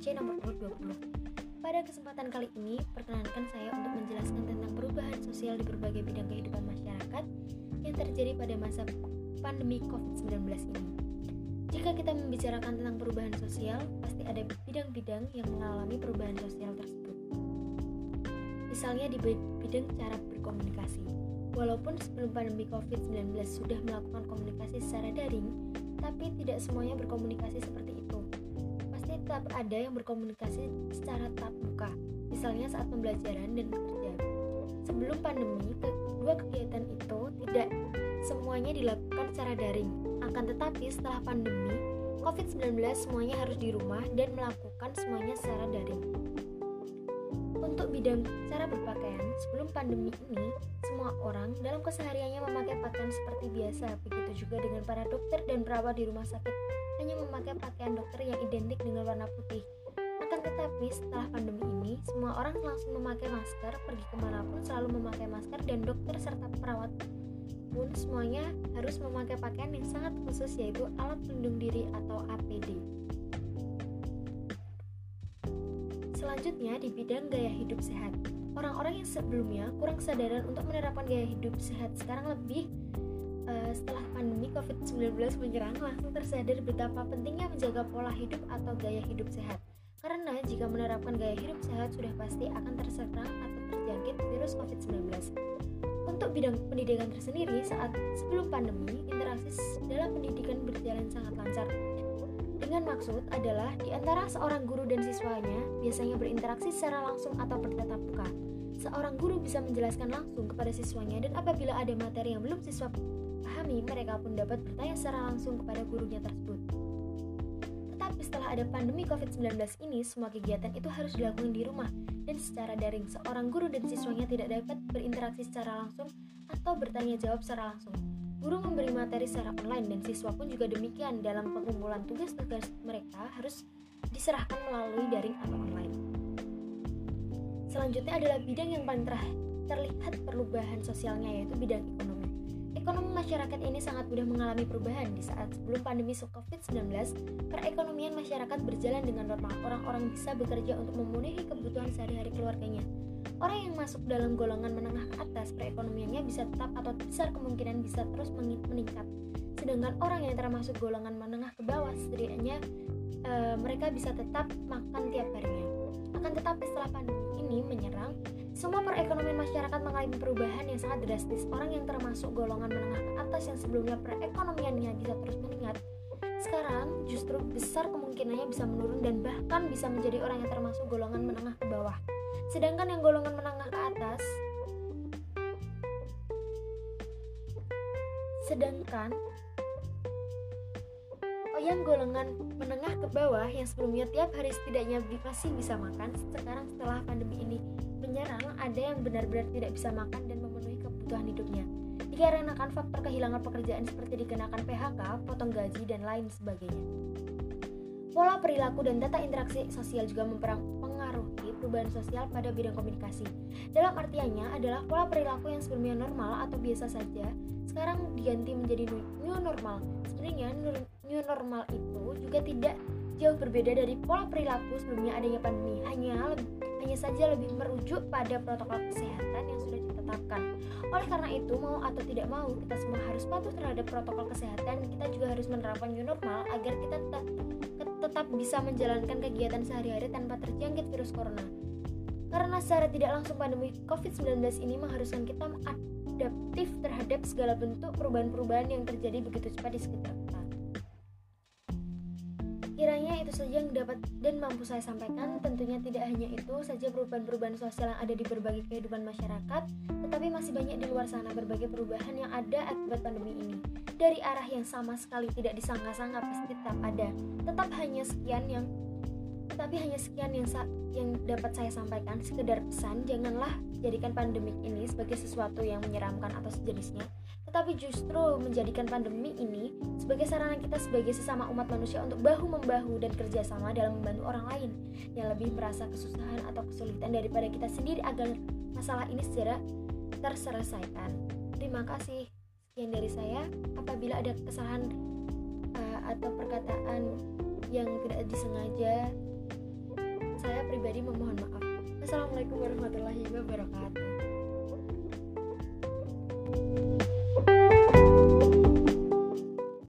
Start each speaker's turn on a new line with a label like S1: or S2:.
S1: C nomor urut 20. Pada kesempatan kali ini, perkenankan saya untuk menjelaskan tentang perubahan sosial di berbagai bidang kehidupan masyarakat yang terjadi pada masa pandemi COVID-19 ini. Jika kita membicarakan tentang perubahan sosial, pasti ada bidang-bidang yang mengalami perubahan sosial tersebut. Misalnya di bidang cara berkomunikasi. Walaupun sebelum pandemi COVID-19 sudah melakukan komunikasi secara daring, tapi tidak semuanya berkomunikasi seperti itu. Tetap ada yang berkomunikasi secara tatap muka, misalnya saat pembelajaran dan bekerja. Sebelum pandemi, kedua kegiatan itu tidak semuanya dilakukan secara daring. Akan tetapi setelah pandemi, COVID-19 semuanya harus di rumah dan melakukan semuanya secara daring. Untuk bidang cara berpakaian, sebelum pandemi ini, semua orang dalam kesehariannya memakai pakaian seperti biasa. Begitu juga dengan para dokter dan perawat di rumah sakit hanya memakai pakaian dokter yang identik dengan warna putih. Akan tetapi setelah pandemi ini, semua orang langsung memakai masker, pergi ke mana pun selalu memakai masker dan dokter serta perawat pun semuanya harus memakai pakaian yang sangat khusus yaitu alat pelindung diri atau APD. Selanjutnya di bidang gaya hidup sehat. Orang-orang yang sebelumnya kurang kesadaran untuk menerapkan gaya hidup sehat sekarang lebih uh, setelah pandemi COVID-19 menyerang langsung tersadar betapa pentingnya menjaga pola hidup atau gaya hidup sehat. Karena jika menerapkan gaya hidup sehat sudah pasti akan terserang atau terjangkit virus COVID-19. Untuk bidang pendidikan tersendiri, saat sebelum pandemi, interaksi dalam pendidikan berjalan sangat lancar. Dengan maksud adalah di antara seorang guru dan siswanya biasanya berinteraksi secara langsung atau bertatap muka. Seorang guru bisa menjelaskan langsung kepada siswanya dan apabila ada materi yang belum siswa pahami, mereka pun dapat bertanya secara langsung kepada gurunya tersebut. Tetapi setelah ada pandemi COVID-19 ini, semua kegiatan itu harus dilakukan di rumah dan secara daring. Seorang guru dan siswanya tidak dapat berinteraksi secara langsung atau bertanya jawab secara langsung. Guru memberi materi secara online dan siswa pun juga demikian dalam pengumpulan tugas-tugas mereka harus diserahkan melalui daring atau online. Selanjutnya adalah bidang yang paling terlihat perubahan sosialnya yaitu bidang ekonomi. Ekonomi masyarakat ini sangat mudah mengalami perubahan di saat sebelum pandemi COVID-19, perekonomian masyarakat berjalan dengan normal. Orang-orang bisa bekerja untuk memenuhi kebutuhan sehari-hari keluarganya. Orang yang masuk dalam golongan menengah ke atas, perekonomiannya bisa tetap atau besar kemungkinan bisa terus meningkat. Sedangkan orang yang termasuk golongan menengah ke bawah, setidaknya e, mereka bisa tetap makan tiap harinya. Akan tetapi setelah pandemi ini menyerang, semua perekonomian masyarakat mengalami perubahan yang sangat drastis. Orang yang termasuk golongan menengah ke atas yang sebelumnya perekonomiannya bisa terus meningkat, sekarang justru besar kemungkinannya bisa menurun dan bahkan bisa menjadi orang yang termasuk golongan menengah ke bawah. Sedangkan yang golongan menengah ke atas sedangkan yang golongan menengah ke bawah yang sebelumnya tiap hari setidaknya masih bisa makan, sekarang setelah pandemi ini menyerang, ada yang benar-benar tidak bisa makan dan memenuhi kebutuhan hidupnya. Dikarenakan faktor kehilangan pekerjaan seperti dikenakan PHK, potong gaji, dan lain sebagainya. Pola perilaku dan data interaksi sosial juga mempengaruhi perubahan sosial pada bidang komunikasi. Dalam artiannya adalah pola perilaku yang sebelumnya normal atau biasa saja, sekarang diganti menjadi new normal. Sebenarnya new normal itu juga tidak jauh berbeda dari pola perilaku sebelumnya adanya pandemi. Hanya lebih hanya saja lebih merujuk pada protokol kesehatan yang sudah ditetapkan. Oleh karena itu, mau atau tidak mau, kita semua harus patuh terhadap protokol kesehatan. Kita juga harus menerapkan new normal agar kita tetap, tetap bisa menjalankan kegiatan sehari-hari tanpa terjangkit virus corona. Karena secara tidak langsung pandemi COVID-19 ini mengharuskan kita adaptif terhadap segala bentuk perubahan-perubahan yang terjadi begitu cepat di sekitar Itu saja yang dapat dan mampu saya sampaikan. Tentunya tidak hanya itu saja perubahan-perubahan sosial yang ada di berbagai kehidupan masyarakat, tetapi masih banyak di luar sana berbagai perubahan yang ada akibat pandemi ini. Dari arah yang sama sekali tidak disangka-sangka pasti tetap ada. Tetap hanya sekian yang tapi hanya sekian yang yang dapat saya sampaikan sekedar pesan janganlah jadikan pandemik ini sebagai sesuatu yang menyeramkan atau sejenisnya tetapi justru menjadikan pandemi ini sebagai sarana kita sebagai sesama umat manusia untuk bahu-membahu dan kerjasama dalam membantu orang lain yang lebih merasa kesusahan atau kesulitan daripada kita sendiri agar masalah ini segera terselesaikan. Terima kasih. Sekian dari saya. Apabila ada kesalahan uh, atau perkataan yang tidak disengaja, saya pribadi memohon maaf. Assalamualaikum warahmatullahi wabarakatuh.